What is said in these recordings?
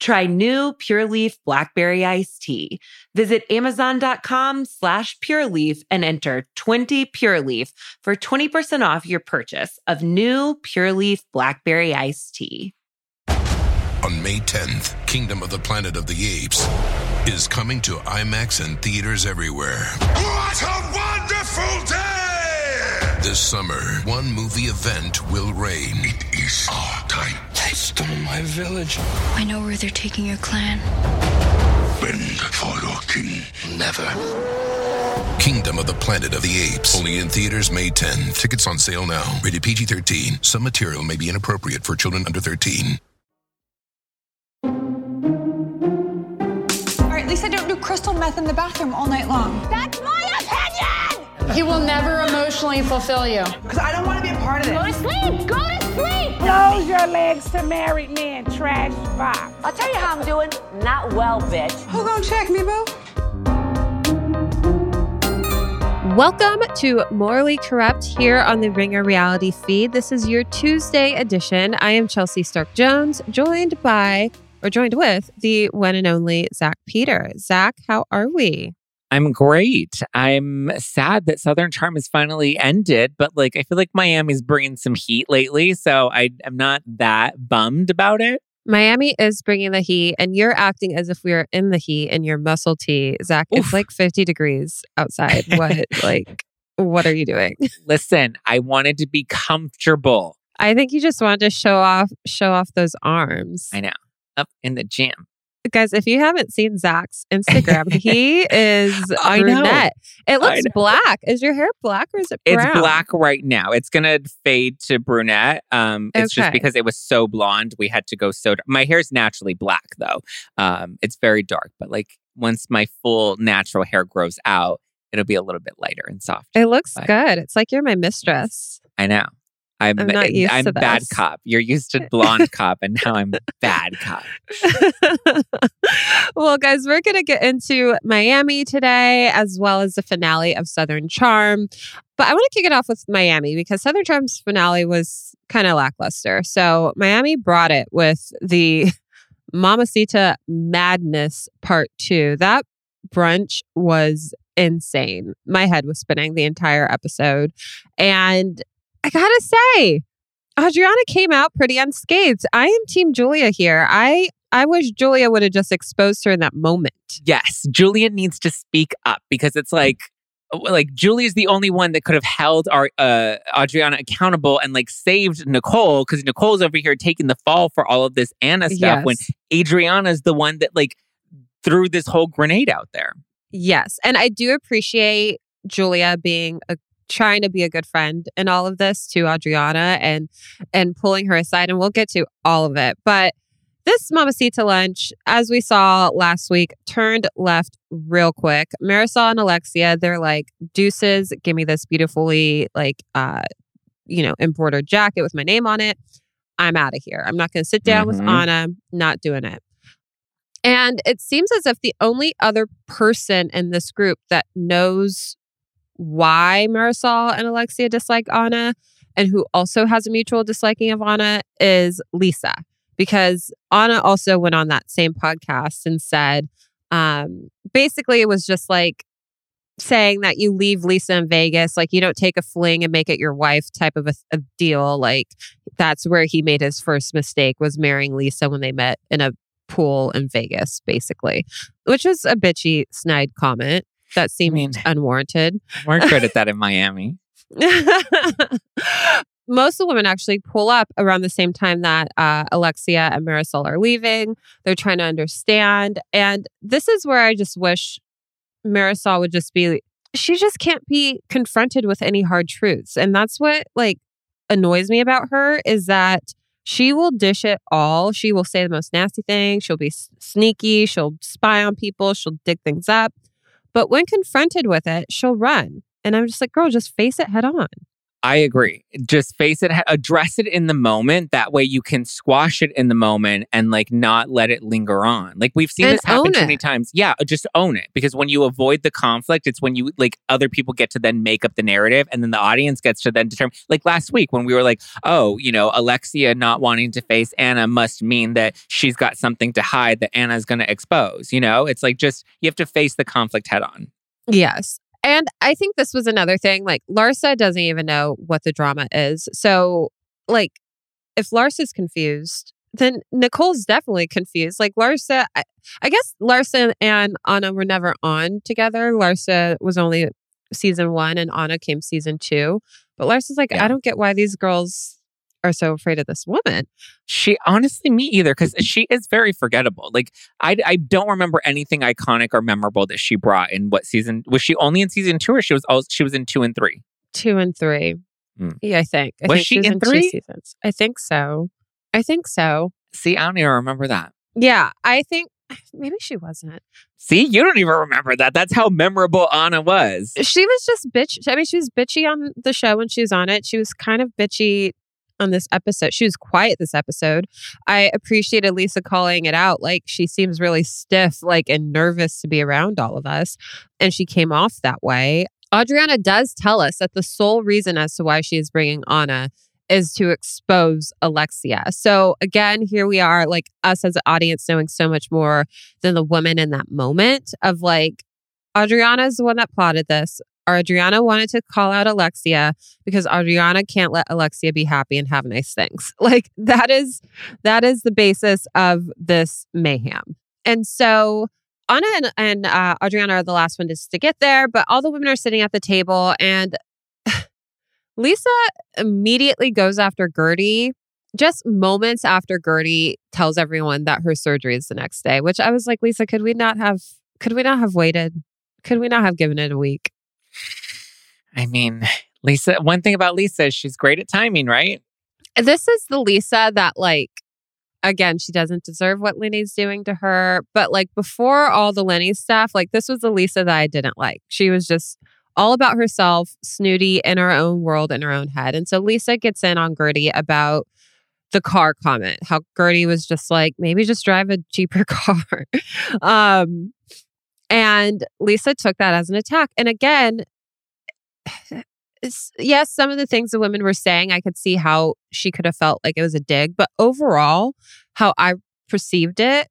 Try new Pure Leaf Blackberry Iced Tea. Visit Amazon.com slash Pure Leaf and enter 20 Pure Leaf for 20% off your purchase of new Pure Leaf Blackberry Iced Tea. On May 10th, Kingdom of the Planet of the Apes is coming to IMAX and theaters everywhere. What a wonderful day! This summer, one movie event will reign. It is our time. They stole my village. I know where they're taking your clan. Bend for your king. Never. Kingdom of the Planet of the Apes. Only in theaters May 10. Tickets on sale now. Rated PG 13. Some material may be inappropriate for children under 13. All right, at least I don't do crystal meth in the bathroom all night long. That's my opinion! He will never emotionally fulfill you. Because I don't want to be a part of it. Go to sleep! Go to sleep! Close your legs to married men, trash box. I'll tell you how I'm doing. Not well, bitch. Who gonna check me, boo? Welcome to Morally Corrupt here on the Ringer Reality feed. This is your Tuesday edition. I am Chelsea Stark Jones, joined by or joined with the one and only Zack Peter. Zack, how are we? I'm great. I'm sad that Southern Charm has finally ended, but like I feel like Miami's bringing some heat lately, so I am not that bummed about it. Miami is bringing the heat, and you're acting as if we are in the heat in your muscle tee, Zack. Oof. It's like 50 degrees outside. What, like, what are you doing? Listen, I wanted to be comfortable. I think you just wanted to show off, show off those arms. I know. Up in the gym. Guys, if you haven't seen Zack's Instagram, he is I know. brunette. It I looks know. black. Is your hair black or is it brown? It's black right now. It's gonna fade to brunette. Um, it's just because it was so blonde, we had to go so. Dark. My hair's naturally black though. Um, it's very dark, but like once my full natural hair grows out, it'll be a little bit lighter and soft. It looks But- good. It's like you're my mistress. I know. I'm, I'm not used I'm to bad cop. You're used to blonde cop, and now I'm bad cop. well, guys, we're going to get into Miami today, as well as the finale of Southern Charm. But I want to kick it off with Miami because Southern Charm's finale was kind of lackluster. So Miami brought it with the Mamacita Madness Part Two. That brunch was insane. My head was spinning the entire episode. And I gotta say, Adriana came out pretty unscathed. I am Team Julia here. I I wish Julia would have just exposed her in that moment. Yes, Julia needs to speak up because it's like, like Julia's the only one that could have held our uh, Adriana accountable and like saved Nicole because Nicole's over here taking the fall for all of this Anna stuff when Yes. Adriana's the one that like threw this whole grenade out there. Yes, and I do appreciate Julia being a trying to be a good friend in all of this to Adriana and and pulling her aside and we'll get to all of it. But this Mamacita lunch, as we saw last week, turned left real quick. Marysol and Alexia, they're like, deuces, give me this beautifully like uh, you know, embroidered jacket with my name on it. I'm out of here. I'm not gonna sit down with Mhm. Anna, not doing it. And it seems as if the only other person in this group that knows why Marysol and Alexia dislike Anna and who also has a mutual disliking of Anna is Lisa. Because Anna also went on that same podcast and said, um, basically, it was just like saying that you leave Lisa in Vegas, like you don't take a fling and make it your wife type of a, a deal. Like that's where he made his first mistake was marrying Lisa when they met in a pool in Vegas, basically, which was a bitchy, snide comment that seemed mean- unwarranted. We're good at that in Miami. Most of the women actually pull up around the same time that uh, Alexia and Marysol are leaving. They're trying to understand. And this is where I just wish Marysol would just be, she just can't be confronted with any hard truths. And that's what like annoys me about her is that she will dish it all. She will say the most nasty things. She'll be sneaky. She'll spy on people. She'll dig things up. But when confronted with it, she'll run. And I'm just like, girl, just face it head on. I agree. Just face it, address it in the moment. That way you can squash it in the moment and like not let it linger on. Like we've seen And this happen too many times. Yeah, uh, just own it. Because when you avoid the conflict, it's when you like other people get to then make up the narrative and then the audience gets to then determine. Like last week when we were like, oh, you know, Alexia not wanting to face Anna must mean that she's got something to hide that Anna's going to expose. You know, it's like just you have to face the conflict head on. Yes. And I think this was another thing. Like Larsa doesn't even know what the drama is. So, like, if Larsa's confused, then Nicole's definitely confused. Like Larsa, I, I guess Larsa and Anna were never on together. Larsa was only season one, and Anna came season two. But Larsa's like, Yeah. I don't get why these girls are so afraid of this woman. She honestly, me either, because she is very forgettable. Like I, I don't remember anything iconic or memorable that she brought in what season was she only in season two or she was also she was in two and three. Two and three. Hmm. Yeah, I think. I Was think she was in two three? seasons. I think so. I think so. See, I don't even remember that. Yeah, I think maybe she wasn't. See, you don't even remember that. That's how memorable Anna was. She was just bitch. I mean, she was bitchy on the show when she was on it. She was kind of bitchy on this episode. She was quiet this episode. I appreciated Lisa calling it out. Like she seems really stiff, like and nervous to be around all of us, and she came off that way. Adriana does tell us that the sole reason as to why she is bringing Anna is to expose Alexia. So again, here we are, like us as an audience knowing so much more than the woman in that moment of like, Adriana is the one that plotted this. Adriana wanted to call out Alexia because Adriana can't let Alexia be happy and have nice things. Like that is that is the basis of this mayhem. And so Anna and, and uh, Adriana are the last one to, to get there, but all the women are sitting at the table and Lisa immediately goes after Guerdy just moments after Guerdy tells everyone that her surgery is the next day, which I was like, Lisa, could we not have could we not have waited? Could we not have given it a week? I mean, Lisa, one thing about Lisa is she's great at timing, right? This is the Lisa that like again, she doesn't deserve what Lenny's doing to her. But like before all the Lenny stuff, like this was the Lisa that I didn't like. She was just all about herself, snooty in her own world, in her own head. And so Lisa gets in on Guerdy about the car comment, how Guerdy was just like, maybe just drive a cheaper car. um, and Lisa took that as an attack. And again, yes, some of the things the women were saying, I could see how she could have felt like it was a dig. But overall, how I perceived it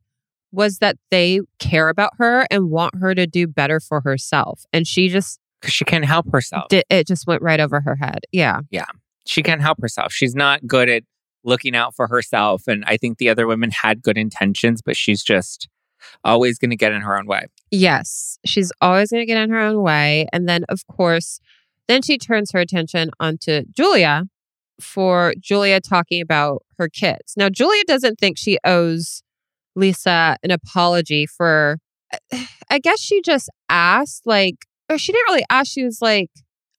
was that they care about her and want her to do better for herself. And she just, Because she can't help herself. did, it just went right over her head. Yeah. Yeah. She can't help herself. She's not good at looking out for herself. And I think the other women had good intentions, but she's just always going to get in her own way. Yes, she's always going to get in her own way. And then, of course, then she turns her attention onto Julia for Julia talking about her kids. Now, Julia doesn't think she owes Lisa an apology for, I guess she just asked, like, or she didn't really ask. She was like,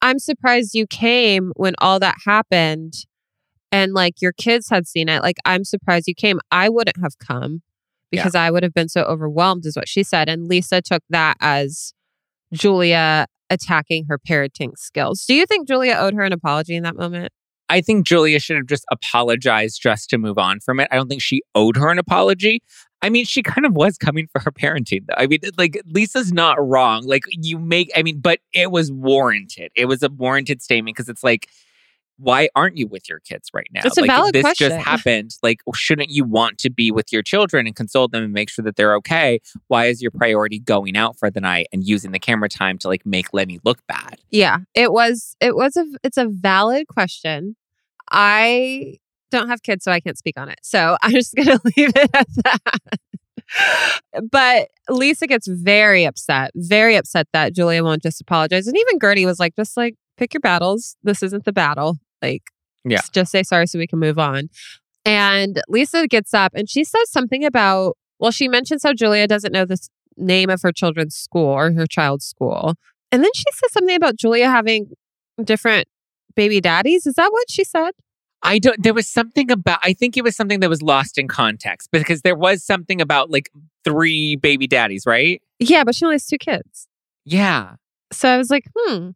I'm surprised you came when all that happened and like your kids had seen it. Like, I'm surprised you came. I wouldn't have come Yeah. because I would have been so overwhelmed, is what she said. And Lisa took that as Julia attacking her parenting skills. Do you think Julia owed her an apology in that moment? I think Julia should have just apologized just to move on from it. I don't think she owed her an apology. I mean, she kind of was coming for her parenting, though. I mean, like, Lisa's not wrong. Like, you make, I mean, but it was warranted. It was a warranted statement because it's like, why aren't you with your kids right now? A like, valid this question. just happened. Like, shouldn't you want to be with your children and console them and make sure that they're okay? Why is your priority going out for the night and using the camera time to like make Lenny look bad? Yeah, it was it was a it's a valid question. I don't have kids so I can't speak on it. So I'm just going to leave it at that. but Lisa gets very upset, very upset that Julia won't just apologize. And even Guerdy was like just like pick your battles. This isn't the battle. Like, Yeah. just say sorry so we can move on. And Lisa gets up and she says something about, well, she mentions how Julia doesn't know the name of her children's school or her child's school. And then she says something about Julia having different baby daddies. Is that what she said? I don't. There was something about. I think it was something that was lost in context because there was something about like three baby daddies, right? Yeah, but she only has two kids. Yeah, So I was like, hmm,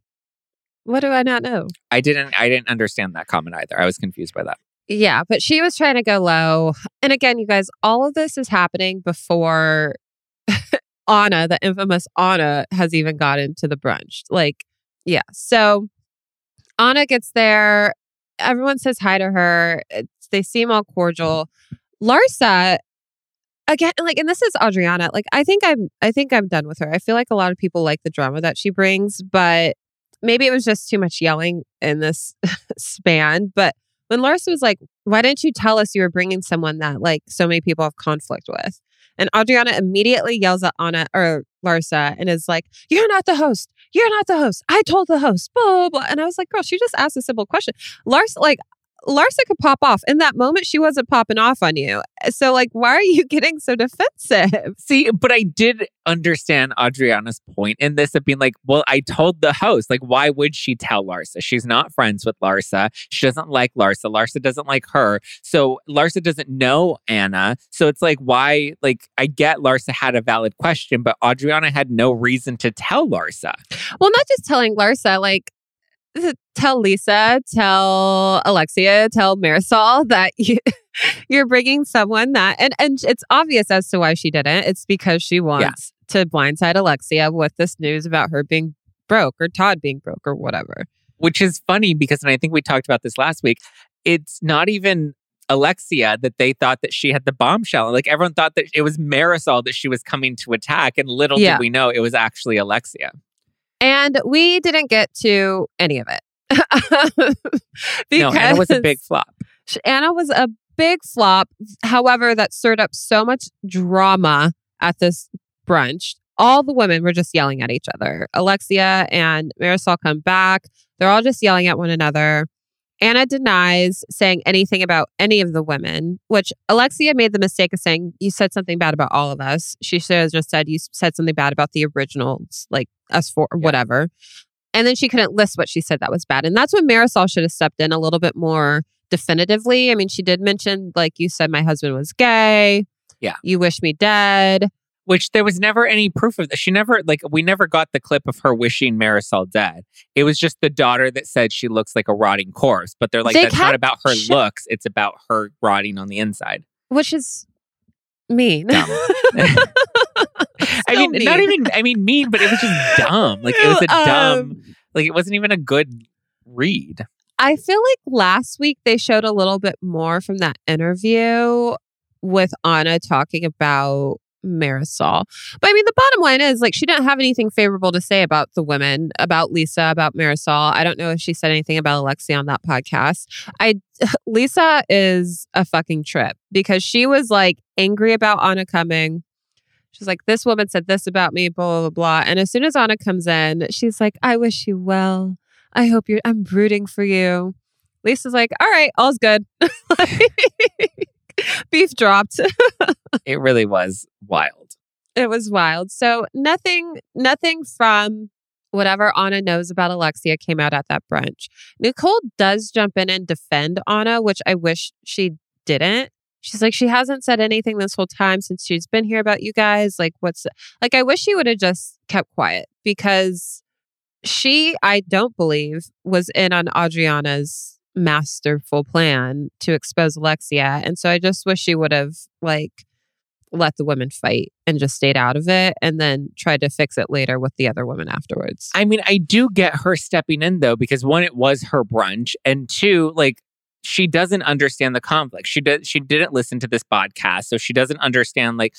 what do I not know? I didn't. I didn't understand that comment either. I was confused by that. Yeah, but she was trying to go low. And again, you guys, all of this is happening before Anna, the infamous Anna, has even gotten to the brunch. Like, yeah. So Anna gets there. Everyone says hi to her. It's, they seem all cordial. Larsa, again, like, and this is Adriana. Like, I think I'm, I think I'm done with her. I feel like a lot of people like the drama that she brings, but maybe it was just too much yelling in this span. But when Larsa was like, why didn't you tell us you were bringing someone that like so many people have conflict with? And Adriana immediately yells at Anna or Larsa and is like, You're not the host. You're not the host. I told the host. Blah, blah, blah. And I was like, Girl, she just asked a simple question. Larsa, like, Larsa could pop off. In that moment, she wasn't popping off on you. So, like, why are you getting so defensive? See, but I did understand Adriana's point in this of being like, well, I told the host, like, why would she tell Larsa? She's not friends with Larsa. She doesn't like Larsa. Larsa doesn't like her. So Larsa doesn't know Anna. So it's like, why? Like, I get Larsa had a valid question, but Adriana had no reason to tell Larsa. Well, not just telling Larsa, like, tell Lisa, tell Alexia, tell Marysol that you, you're bringing someone that, and and it's obvious as to why she didn't. It's because she wants to blindside Alexia with this news about her being broke or Todd being broke or whatever. Which is funny because, and I think we talked about this last week, it's not even Alexia that they thought that she had the bombshell. Like everyone thought that it was Marysol that she was coming to attack. And little Yeah. did we know it was actually Alexia. And we didn't get to any of it. no, Anna was a big flop. Anna was a big flop. However, that stirred up so much drama at this brunch. All the women were just yelling at each other. Alexia and Marysol come back. They're all just yelling at one another. Anna denies saying anything about any of the women, which Alexia made the mistake of saying, You said something bad about all of us. She should have just said, You said something bad about the originals, like us for or whatever. And then she couldn't list what she said that was bad. And that's when Marysol should have stepped in a little bit more definitively. I mean, she did mention, like you said, my husband was gay. Yeah. You wish me dead. Which there was never any proof of that. She never, like, we never got the clip of her wishing Marysol dead. It was just the daughter that said she looks like a rotting corpse. But they're like, They that's not about her looks. It's about her rotting on the inside. Which is mean. Dumb. I mean, Still not even, I mean, mean, but it was just dumb. Like, it was a dumb, Um, like, it wasn't even a good read. I feel like last week they showed a little bit more from that interview with Anna talking about Marysol. But I mean, the bottom line is like she didn't have anything favorable to say about the women, about Lisa, about Marysol. I don't know if she said anything about Alexia on that podcast. I Lisa is a fucking trip because she was like angry about Anna coming. She's like, this woman said this about me, blah, blah, blah. And as soon as Anna comes in, she's like, I wish you well. I hope you're, I'm rooting for you. Lisa's like, all right, all's good. Beef dropped. It really was wild. it was wild. So nothing, nothing from whatever Anna knows about Alexia came out at that brunch. Nicole does jump in and defend Anna, which I wish she didn't. She's like, she hasn't said anything this whole time since she's been here about you guys. Like, what's like, I wish she would have just kept quiet because she, I don't believe, was in on Adriana's masterful plan to expose Alexia. And so I just wish she would have, like, let the women fight and just stayed out of it and then tried to fix it later with the other women afterwards. I mean, I do get her stepping in though, because one, it was her brunch, and two, like she doesn't understand the conflict. She does. She didn't listen to this podcast, so she doesn't understand like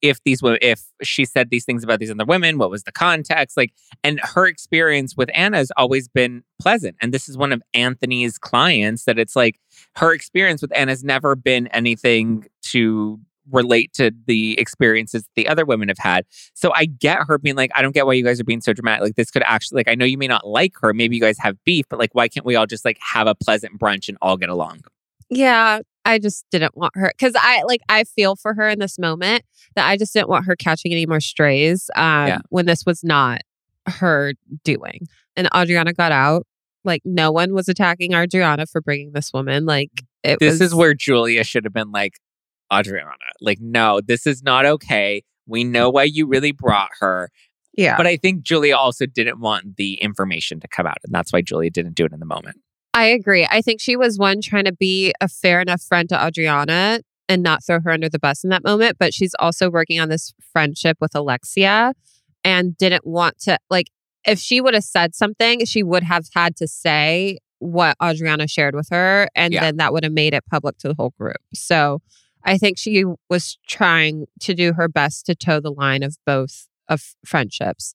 if these were if she said these things about these other women, what was the context? Like, and her experience with Anna has always been pleasant. And this is one of Anthony's clients that it's like her experience with Anna's never been anything to relate to the experiences the other women have had. So I get her being like, I don't get why you guys are being so dramatic. Like this could actually like I know you may not like her, maybe you guys have beef, but like why can't we all just like have a pleasant brunch and all get along? Yeah, I just didn't want her because I like I feel for her in this moment that I just didn't want her catching any more strays um, Yeah. when this was not her doing. And Adriana got out. Like no one was attacking Adriana for bringing this woman. Like it This was, is where Julia should have been like, Adriana, like, no, this is not okay. We know why you really brought her. yeah. But I think Julia also didn't want the information to come out. And that's why Julia didn't do it in the moment. I agree. I think she was one trying to be a fair enough friend to Adriana and not throw her under the bus in that moment. But she's also working on this friendship with Alexia and didn't want to, like, if she would have said something, she would have had to say what Adriana shared with her. And Yeah. then that would have made it public to the whole group. So I think she was trying to do her best to toe the line of both of friendships.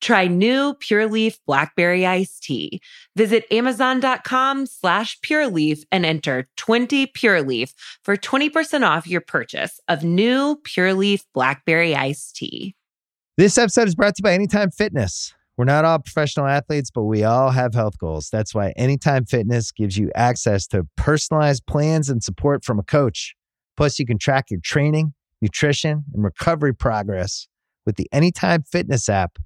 Try new Pure Leaf Blackberry Iced Tea. Visit Amazon.com slash Pure Leaf and enter 20 Pure Leaf for 20% off your purchase of new Pure Leaf Blackberry Iced Tea. This episode is brought to you by Anytime Fitness. We're not all professional athletes, but we all have health goals. That's why Anytime Fitness gives you access to personalized plans and support from a coach. Plus, you can track your training, nutrition, and recovery progress with the Anytime Fitness app,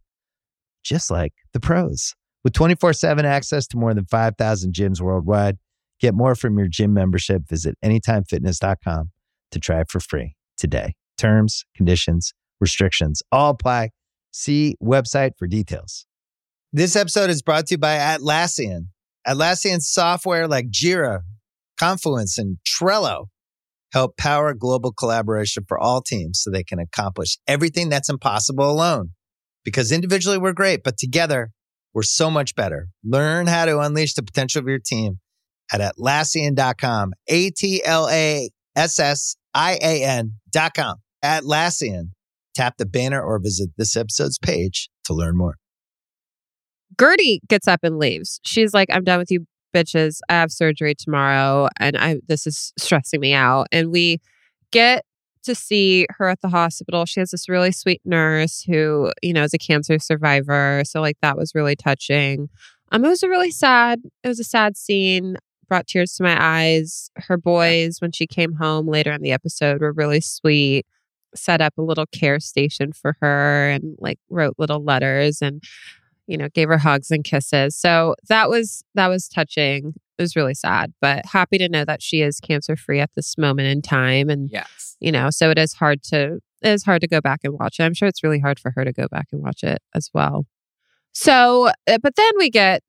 just like the pros. With 24 7 access to more than 5,000 gyms worldwide, get more from your gym membership. Visit AnytimeFitness.com to try it for free today. Terms, conditions, restrictions all apply. See website for details. This episode is brought to you by Atlassian. Atlassian software like Jira, Confluence, and Trello help power global collaboration for all teams so they can accomplish everything that's impossible alone. Because individually we're great, but together we're so much better. Learn how to unleash the potential of your team at Atlassian.com. A T L A S S I A N.com. Atlassian. Tap the banner or visit this episode's page to learn more. Guerdy gets up and leaves. She's like, I'm done with you bitches. I have surgery tomorrow and I this is stressing me out. And we get to see her at the hospital. She has this really sweet nurse who, you know, is a cancer survivor. So like that was really touching. Um, it was a really sad, it was a sad scene, brought tears to my eyes. Her boys, when she came home later in the episode, were really sweet. Set up a little care station for her and like wrote little letters and you know, gave her hugs and kisses. So that was that was touching. It was really sad, but happy to know that she is cancer free at this moment in time. And Yes. you know, so it is hard to it is hard to go back and watch it. I'm sure it's really hard for her to go back and watch it as well. So, uh, but then we get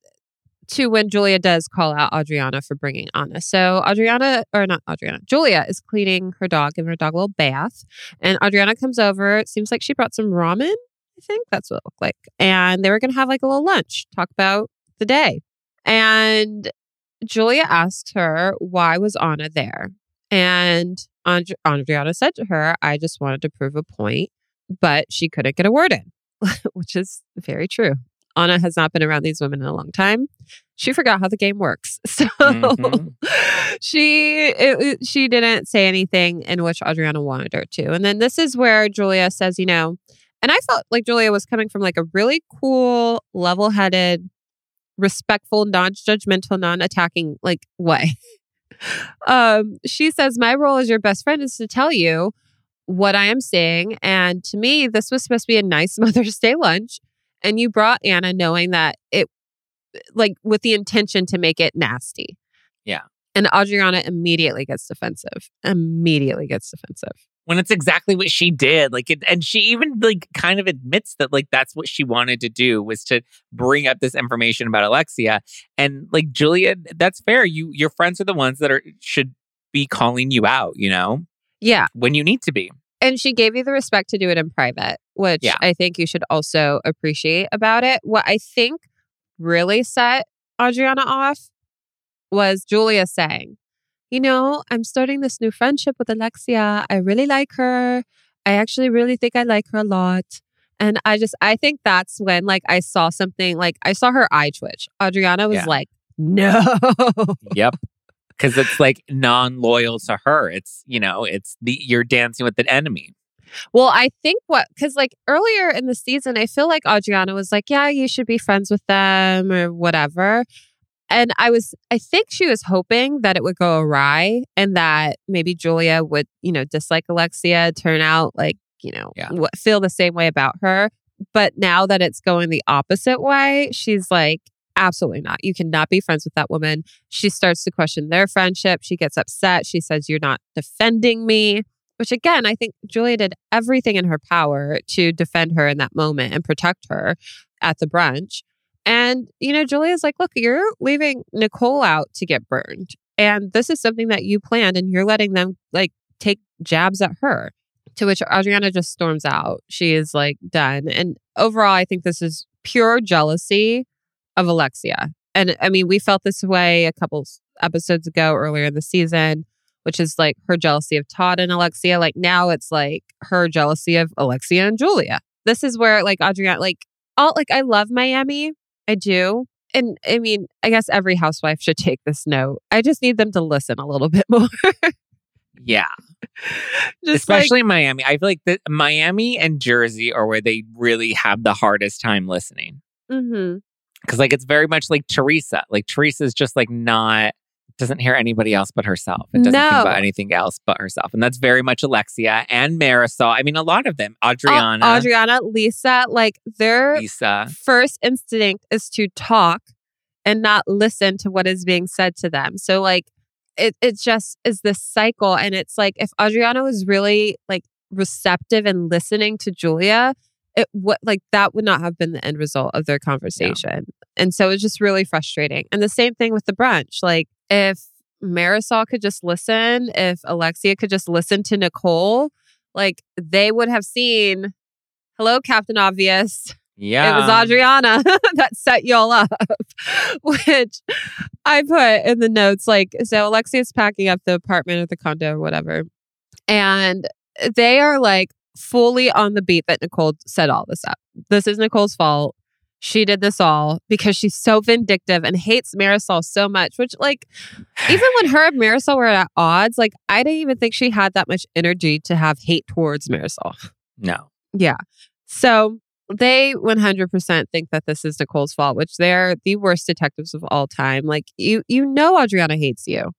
to when Julia does call out Adriana for bringing Anna. So Adriana, or not Adriana, Julia is cleaning her dog, giving her dog a little bath, and Adriana comes over. It seems like she brought some ramen. I think that's what it looked like. And they were going to have like a little lunch, talk about the day. And Julia asked her, why was Anna there? And And- Adriana said to her, I just wanted to prove a point, but she couldn't get a word in, which is very true. Anna has not been around these women in a long time. She forgot how the game works. So Mhm. she it- she didn't say anything in which Adriana wanted her to. And then this is where Julia says, you know, and I felt like Julia was coming from like a really cool, level-headed, respectful, non-judgmental, non-attacking like way. um, she says, My role as your best friend is to tell you what I am seeing. And to me, this was supposed to be a nice Mother's Day lunch. And you brought Anna knowing that it, like, with the intention to make it nasty. Yeah. And Adriana immediately gets defensive. Immediately gets defensive. When it's exactly what she did like it, and she even like kind of admits that like that's what she wanted to do was to bring up this information about alexia and like julia that's fair you your friends are the ones that are should be calling you out you know Yeah. when you need to be And she gave you the respect to do it in private, which Yeah. I think you should also appreciate about it. What I think really set Adriana off was Julia saying, You know, I'm starting this new friendship with Alexia. I really like her. I actually really think I like her a lot. And I just, I think that's when like I saw something like I saw her eye twitch. Adriana was Yeah. like, No. Yep. Because it's like non loyal to her. It's, you know, it's the, you're dancing with the enemy. Well, I think what, because like earlier in the season, I feel like Adriana was like, yeah, you should be friends with them or whatever. And I was, I think she was hoping that it would go awry and that maybe Julia would, you know, dislike Alexia, turn out like, you know, Yeah. w- feel the same way about her. But now that it's going the opposite way, she's like, absolutely not. You cannot be friends with that woman. She starts to question their friendship. She gets upset. She says, You're not defending me which again, I think Julia did everything in her power to defend her in that moment and protect her at the brunch. And, you know, Julia's like, look, you're leaving Nicole out to get burned. And this is something that you planned and you're letting them like take jabs at her. To which Adriana just storms out. She is like done. And overall, I think this is pure jealousy of Alexia. And I mean, we felt this way a couple episodes ago earlier in the season which is like her jealousy of Todd and Alexia. Like now it's like her jealousy of Alexia and Julia. This is where like Adriana, like all like I love Miami. I do. And I mean, I guess every housewife should take this note. I just need them to listen a little bit more. Yeah. just like, Miami. I feel like the, Miami and Jersey are where they really have the hardest time listening. Mhm. Because, like, it's very much like Teresa. Like, Teresa's just like not, doesn't hear anybody else but herself and doesn't think No. about anything else but herself. And that's very much Alexia and Marysol. I mean, a lot of them. Adriana, Au- Adriana, Lisa, like their Lisa. first instinct is to talk and not listen to what is being said to them. So like it it just is this cycle and it's like if Adriana was really like receptive and listening to Julia, it what like that would not have been the end result of their conversation. And so it's just really frustrating. And the same thing with the brunch. Like if Marysol could just listen, if Alexia could just listen to Nicole, like they would have seen Hello, Captain Obvious. Yeah. It was Adriana that set y'all up, which I put in the notes. Like, so Alexia's packing up the apartment or the condo or whatever. And they are like fully on the beat that Nicole set all this up. This is Nicole's fault. She did this all because she's so vindictive and hates Marysol so much, which, like, even when her and Marysol were at odds, like, I didn't even think she had that much energy to have hate towards Marysol. No. Yeah. So they 100% think that this is Nicole's fault, which they're the worst detectives of all time. Like you you know Adriana hates you.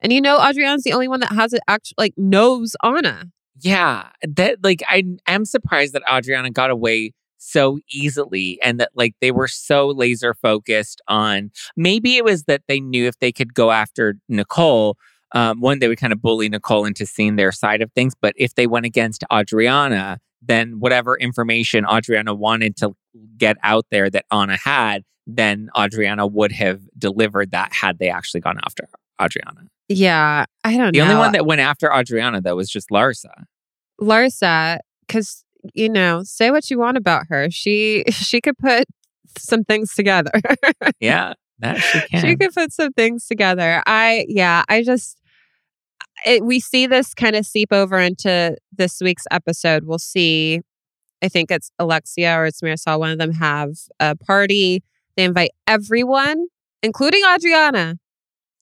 And you know Adriana's the only one that has it actually like knows Anna. Yeah, that like I am surprised that Adriana got away so easily and that like they were so laser focused on maybe it was that they knew if they could go after Nicole um, one they would kind of bully Nicole into seeing their side of things but if they went against Adriana then whatever information Adriana wanted to get out there that Anna had then Adriana would have delivered that had they actually gone after Adriana. Yeah, I don't The know. The only one that went after Adriana though was just Larsa. Larsa, because you know, say what you want about her. She she could put some things together. Yeah, that she can. she could put some things together. I yeah, I just it, we see this kind of seep over into this week's episode. We'll see. I think it's Alexia or it's Marysol. One of them have a party. They invite everyone, including Adriana,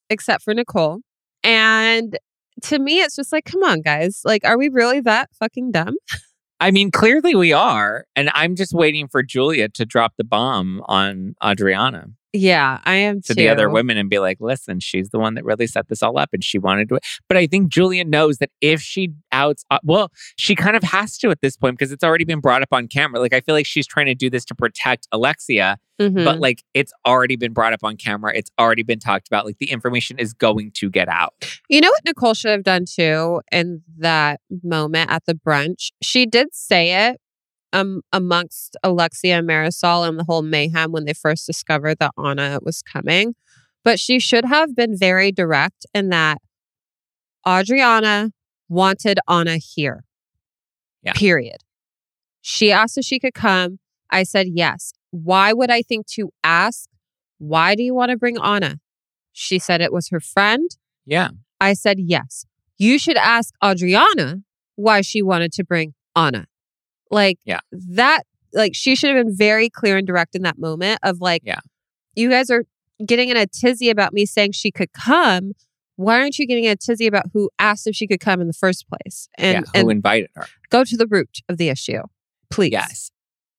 except for Nicole. And to me, it's just like, come on, guys. Like, are we really that fucking dumb? I mean, clearly we are. And I'm just waiting for Julia to drop the bomb on Adriana Yeah, I am to too. the other women and be like, listen, she's the one that really set this all up and she wanted to. But I think Julia knows that if she outs, uh, well, she kind of has to at this point because it's already been brought up on camera. Like, I feel like she's trying to do this to protect Alexia, Mhm. but like it's already been brought up on camera. It's already been talked about. Like, the information is going to get out. You know what Nicole should have done too in that moment at the brunch? She did say it um amongst Alexia and Marysol and the whole mayhem when they first discovered that Anna was coming. But she should have been very direct in that Adriana wanted Anna here. Yeah. Period. She asked if she could come. I said yes. Why would I think to ask, why do you want to bring Anna? She said it was her friend. Yeah. I said yes. You should ask Adriana why she wanted to bring Anna. Like Yeah. that, like she should have been very clear and direct in that moment of like, Yeah. you guys are getting in a tizzy about me saying she could come. Why aren't you getting a tizzy about who asked if she could come in the first place? And yeah. Who and invited her? go to the root of the issue, please. Yes.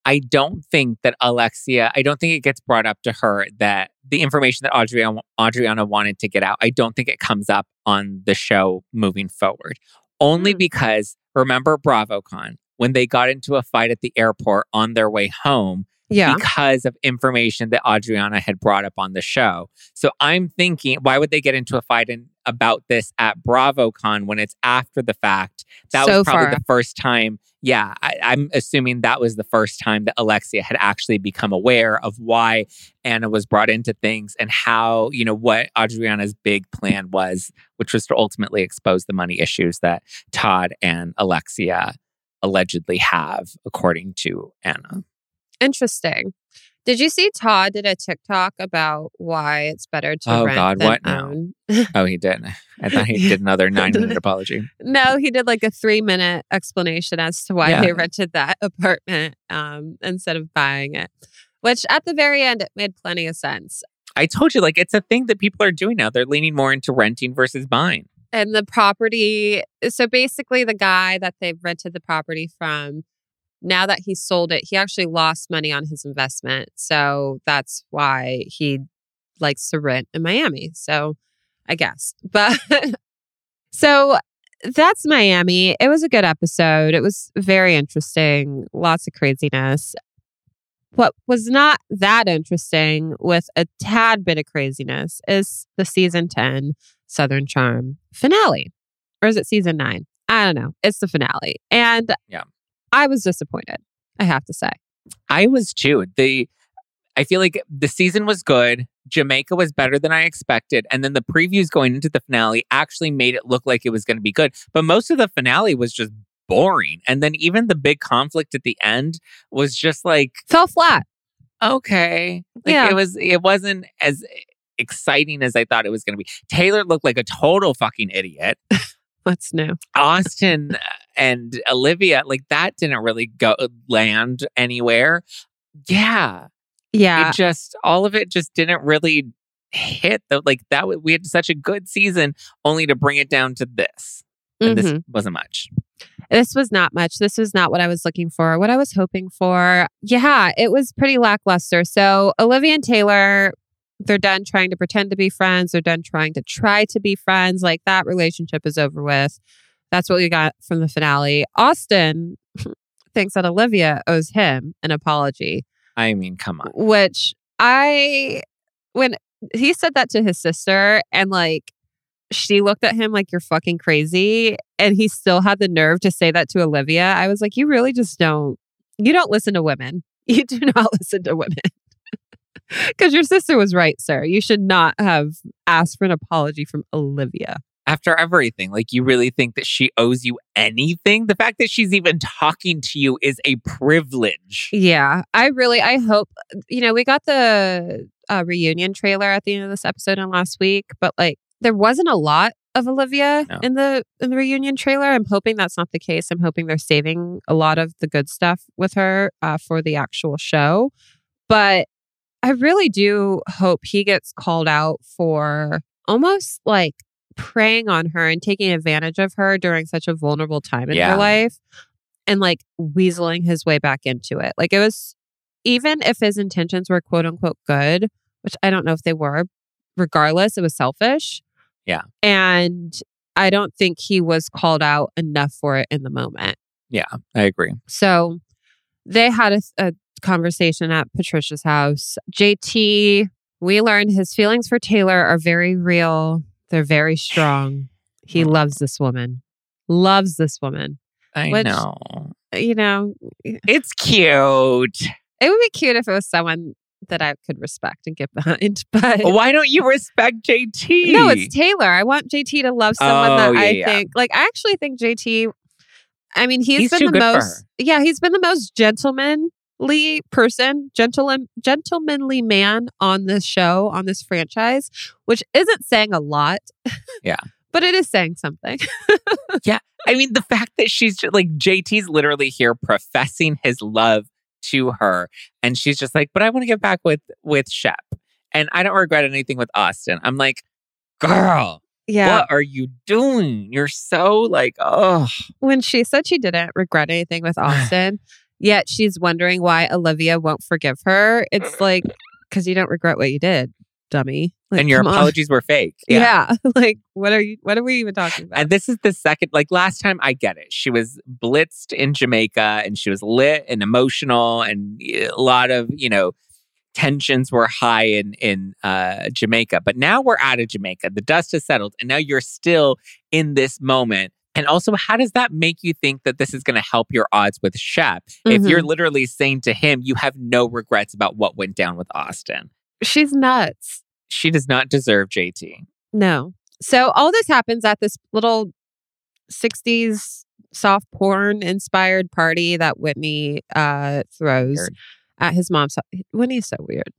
I don't think that Alexia, I don't think it gets brought up to her that the information that Adriana, Adriana wanted to get out, I don't think it comes up on the show moving forward. Only Mm. because remember BravoCon, when they got into a fight at the airport on their way home Yeah. because of information that Adriana had brought up on the show. So I'm thinking, why would they get into a fight in, about this at BravoCon when it's after the fact? That So was probably far. the first time. Yeah, I, I'm assuming that was the first time that Alexia had actually become aware of why Anna was brought into things and how, you know, what Adriana's big plan was, which was to ultimately expose the money issues that Todd and Alexia allegedly have, according to Anna. Interesting. Did you see Todd did a TikTok about why it's better to Oh, rent God, than what now? own? Oh, he did. I thought he did another nine minute apology. No, he did like a three minute explanation as to why Yeah. they rented that apartment um, instead of buying it, which at the very end, it made plenty of sense. I told you, like, it's a thing that people are doing now. They're leaning more into renting versus buying. And the property, eh, so basically, the guy that they've rented the property from, now that he sold it, he actually lost money on his investment. So that's why he likes to rent in Miami. So I guess. But so that's Miami. It was a good episode. It was very interesting, lots of craziness. What was not that interesting with a tad bit of craziness is the season 10 Southern Charm finale. Or is it season nine? I don't know. It's the finale. And Yeah. I was disappointed, I have to say. I was too. The I feel like the season was good. Jamaica was better than I expected. And then the previews going into the finale actually made it look like it was going to be good. But most of the finale was just boring. And then even the big conflict at the end was just like, Fell flat. okay. Like Yeah. it was it wasn't as exciting as I thought it was going to be. Taylor looked like a total fucking idiot. What's new? Austen and Olivia, like that didn't really go land anywhere. Yeah. Yeah. It just all of it just didn't really hit the like that we had such a good season only to bring it down to this. And this Mhm. wasn't much. This was not much. This was not what I was looking for, what I was hoping for. Yeah, it was pretty lackluster. So, Olivia and Taylor, they're done trying to pretend to be friends. They're done trying to try to be friends. Like that relationship is over with. That's what we got from the finale. Austen thinks that Olivia owes him an apology, I mean, come on. which I, when he said that to his sister and like, she looked at him like you're fucking crazy and he still had the nerve to say that to Olivia. I was like, you really just don't you don't listen to women. You do not listen to women. Cuz your sister was right, sir. You should not have asked for an apology from Olivia. After everything, like you really think that she owes you anything? The fact that she's even talking to you is a privilege. Yeah, I really I hope you know, we got the uh, reunion trailer at the end of this episode and last week, but like there wasn't a lot of Olivia No. in the in the reunion trailer. I'm hoping that's not the case. I'm hoping they're saving a lot of the good stuff with her uh, for the actual show. But I really do hope he gets called out for almost like preying on her and taking advantage of her during such a vulnerable time in Yeah. her life and like weaseling his way back into it. Like it was even if his intentions were quote unquote good, which I don't know if they were, regardless, it was selfish. Yeah. And I don't think he was called out enough for it in the moment. Yeah, I agree. So they had a, a conversation at Patricia's house. JT, we learned his feelings for Taylor are very real, they're very strong. He mm. loves this woman, loves this woman. I Which- know. You know, It's cute. it would be cute if it was someone that I could respect and get behind. But Why don't you respect JT? no, it's Taylor. I want JT to love someone Oh, that yeah, I yeah. think, like, I actually think JT, I mean, he's, He's been the most. Yeah, he's been the most gentlemanly person, gentleman, gentlemanly man on this show, on this franchise, which isn't saying a lot. Yeah. but it is saying something. yeah. I mean, the fact that she's just, like, JT's literally here professing his love to her. And she's just like, but I want to get back with, with Shep. And I don't regret anything with Austen. I'm like, girl, Yeah. what are you doing? You're so like, oh, when she said she didn't regret anything with Austen, yet she's wondering why Olivia won't forgive her. It's like, because you don't regret what you did, dummy. Like, and your come on. apologies were fake. Yeah. like, what are you, what are we even talking about? And this is the second, like last time I get it. She was blitzed in Jamaica and she was lit and emotional and a lot of, you know, tensions were high in in uh, Jamaica. But now we're out of Jamaica. The dust has settled and now you're still in this moment. And also, how does that make you think that this is going to help your odds with Shep? If you're Mhm. literally saying to him, you have no regrets about what went down with Austin. She's nuts. She does not deserve JT. No. So all this happens at this little 60s soft porn inspired party that Whitney uh throws Weird. at his mom's Whitney's so weird.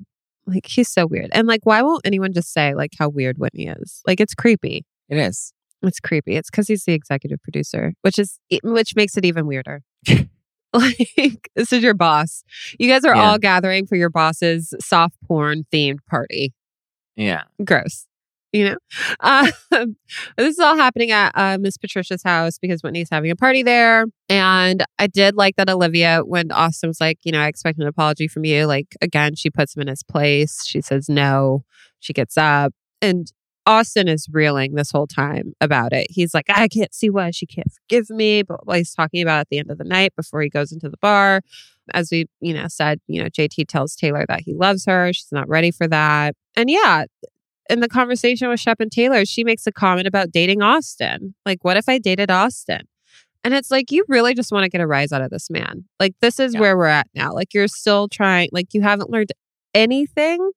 Like he's so weird. And like why won't anyone just say like how weird Whitney is? Like it's creepy. It is. It's creepy. It's cuz he's the executive producer, which is which makes it even weirder. like this is your boss. You guys are Yeah. all gathering for your boss's soft porn themed party Yeah. gross you know um, this is all happening at uh, miss patricia's house because whitney's having a party there and i did like that olivia when austin was like you know i expect an apology from you like again she puts him in his place she says no she gets up and austin is reeling this whole time about it he's like i can't see why she can't forgive me but what he's talking about at the end of the night before he goes into the bar as we you know said you know jt tells taylor that he loves her she's not ready for that and yeah in the conversation with Shep and Taylor, she makes a comment about dating Austin. Like, what if I dated Austin? And it's like, you really just want to get a rise out of this man. Like, this is Yeah. where we're at now. Like, you're still trying, like, you haven't learned anything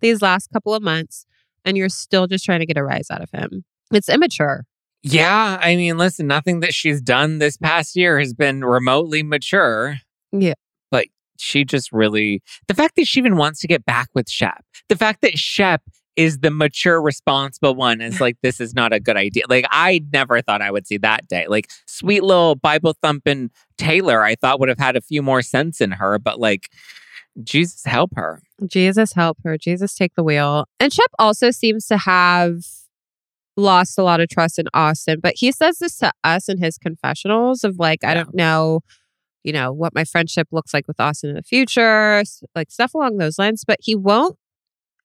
these last couple of months, and you're still just trying to get a rise out of him. It's immature. Yeah, I mean, listen, nothing that she's done this past year has been remotely mature. Yeah. But she just really, the fact that she even wants to get back with Shep, the fact that Shep is the mature, responsible one is like, this is not a good idea. Like, I never thought I would see that day. Like, sweet little Bible thumping Taylor, I thought would have had a few more sense in her, but like, Jesus help her. Jesus help her. Jesus take the wheel. And Shep also seems to have lost a lot of trust in Austin, but he says this to us in his confessionals of like, I don't know, you know, what my friendship looks like with Austin in the future, like stuff along those lines, but he won't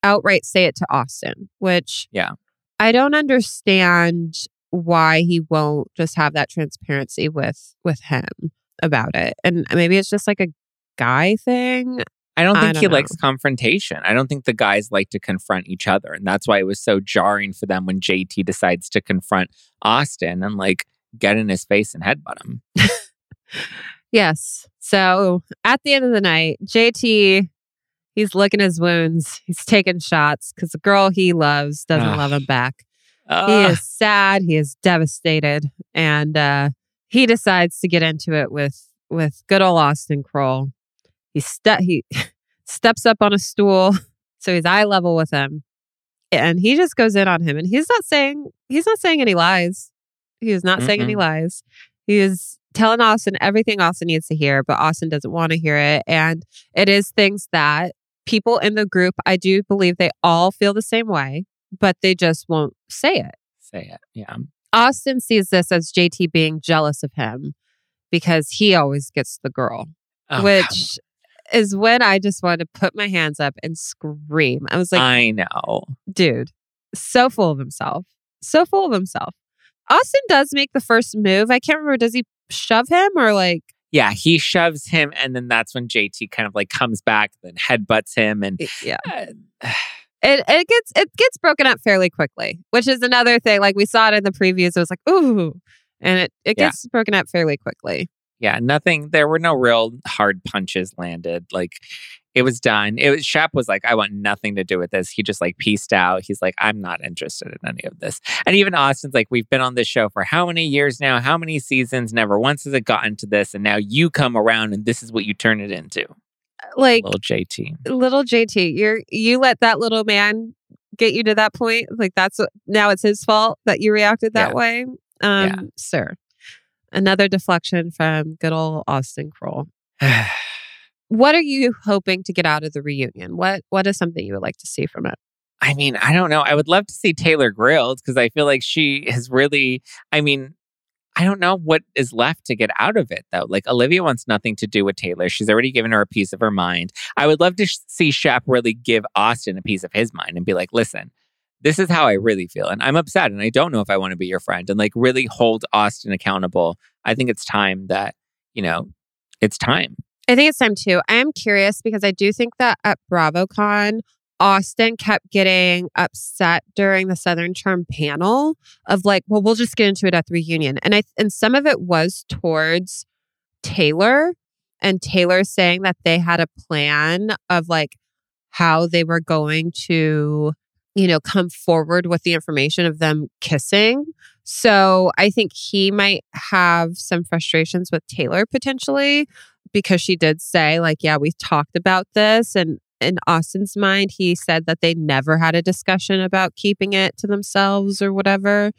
outright say it to Austin, which Yeah. I don't understand why he won't just have that transparency with with him about it. And maybe it's just like a guy thing. I don't I think don't he know. likes confrontation. I don't think the guys like to confront each other. And that's why it was so jarring for them when JT decides to confront Austin and like get in his face and headbutt him. Yes. So at the end of the night, JT, he's licking his wounds. He's taking shots because the girl he loves doesn't Ugh. love him back. he is sad. He is devastated, and uh, he decides to get into it with with good old Austin Kroll. He ste- he steps up on a stool, so he's eye level with him, and he just goes in on him. And he's not saying he's not saying any lies. He is not saying any lies. He is telling Austin everything Austin needs to hear, but Austin doesn't want to hear it. And it is things that people in the group, I do believe they all feel the same way, but they just won't say it. Say it. Yeah. Austin sees this as JT being jealous of him because he always gets the girl, Oh, which is when I just wanted to put my hands up and scream. I was like. I know. dude, so full of himself. So full of himself. Austin does make the first move. I can't remember, does he shove him or like, Yeah, he shoves him, and then that's when JT kind of like comes back, then headbutts him, and yeah. uh, It, it gets it gets broken up fairly quickly, which is another thing. Like we saw it in the previews, it was like, ooh. And it, it Yeah. gets broken up fairly quickly. Yeah, nothing. There were no real hard punches landed. Like it was done. It was Shep was like, I want nothing to do with this. He just like pieced out. He's like, I'm not interested in any of this. And even Austin's like, we've been on this show for how many years now? How many seasons? Never once has it gotten to this. And now you come around and this is what you turn it into. Like Little JT. little JT, you're you let that little man get you to that point. Like that's what- now it's his fault that you reacted that Yeah. way. Um, Yeah. sir. Another deflection from good old Austin Kroll. What are you hoping to get out of the reunion? What what is something you would like to see from it? I mean, I don't know. I would love to see Taylor grilled because I feel like she has really, I mean, I don't know what is left to get out of it though. Like Olivia wants nothing to do with Taylor. She's already given her a piece of her mind. I would love to sh- see Shep really give Austin a piece of his mind and be like, listen, this is how I really feel. And I'm upset and I don't know if I want to be your friend and like really hold Austin accountable. I think it's time that, you know, it's time. I think it's time too. I am curious because I do think that at BravoCon, Austin kept getting upset during the Southern Charm panel of like, well, we'll just get into it at the reunion. And I and some of it was towards Taylor and Taylor saying that they had a plan of like how they were going to, you know, come forward with the information of them kissing. So I think he might have some frustrations with Taylor potentially because she did say like yeah we talked about this. And in austin's mind he said that they never had a discussion about keeping it to themselves or whatever.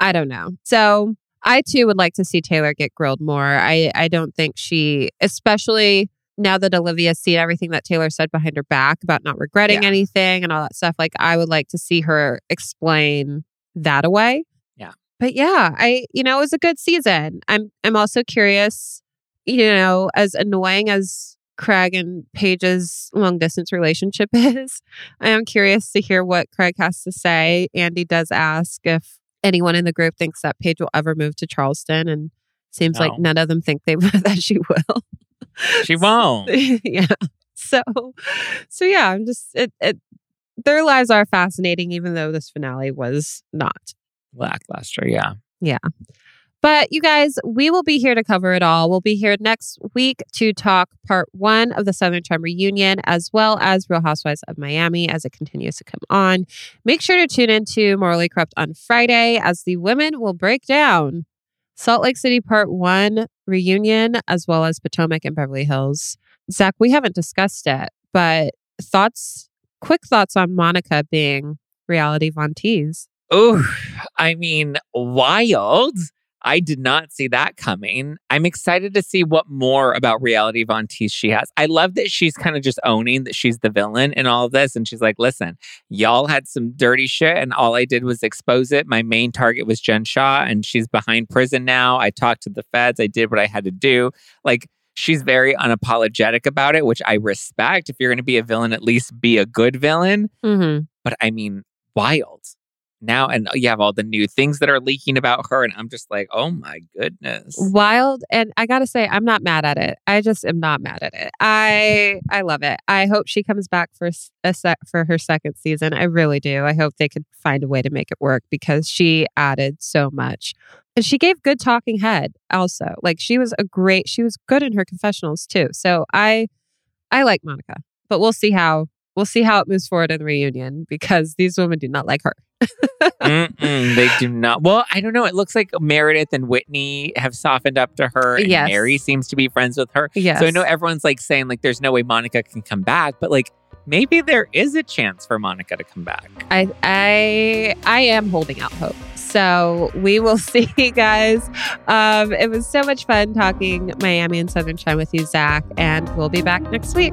I don't know. So i too would like to see taylor get grilled more. I i don't think she especially now that olivia's seen everything that taylor said behind her back about not regretting Yeah. anything and all that stuff like i would like to see her explain that away Yeah. but yeah i you know it was a good season i'm i'm also curious you know, as annoying as Craig and Paige's long distance relationship is, I am curious to hear what Craig has to say. Andy does ask if anyone in the group thinks that Paige will ever move to Charleston, and seems like none of them think they that she will. She won't. yeah. So, so yeah, I'm just it. It their lives are fascinating, even though this finale was not. Lackluster. Yeah. Yeah. But you guys, we will be here to cover it all. We'll be here next week to talk part one of the Southern Charm reunion, as well as Real Housewives of Miami as it continues to come on. Make sure to tune into Morally Corrupt on Friday as the women will break down Salt Lake City part one reunion, as well as Potomac and Beverly Hills. Zack, we haven't discussed it, but thoughts, quick thoughts on Monica being reality Von Tease. Oh, I mean, wild. I did not see that coming. I'm excited to see what more about reality Von Tease she has. I love that she's kind of just owning that she's the villain in all of this. And she's like, listen, y'all had some dirty shit, and all I did was expose it. My main target was Jen Shah, and she's behind prison now. I talked to the feds. I did what I had to do. Like, she's very unapologetic about it, which I respect. If you're going to be a villain, at least be a good villain. Mm-hmm. But I mean, wild now and uh, you have all the new things that are leaking about her and i'm just like oh my goodness. Wild and i gotta say i'm not mad at it. I just am not mad at it. I i love it. I hope she comes back for a sec for her second season. I really do. I hope they could find a way to make it work because she added so much and she gave good talking head also. Like she was a great she was good in her confessionals too. So i i like monica but we'll see how we'll see how it moves forward in the reunion because these women do not like her Mm-mm, they do not well i don't know it looks like meredith and whitney have softened up to her and Yes. mary seems to be friends with her yes so i know everyone's like saying like there's no way monica can come back but like maybe there is a chance for monica to come back I I I am holding out hope. So we will see guys. Um, it was so much fun talking Miami and Southern Shine with you, Zack, and we'll be back next week.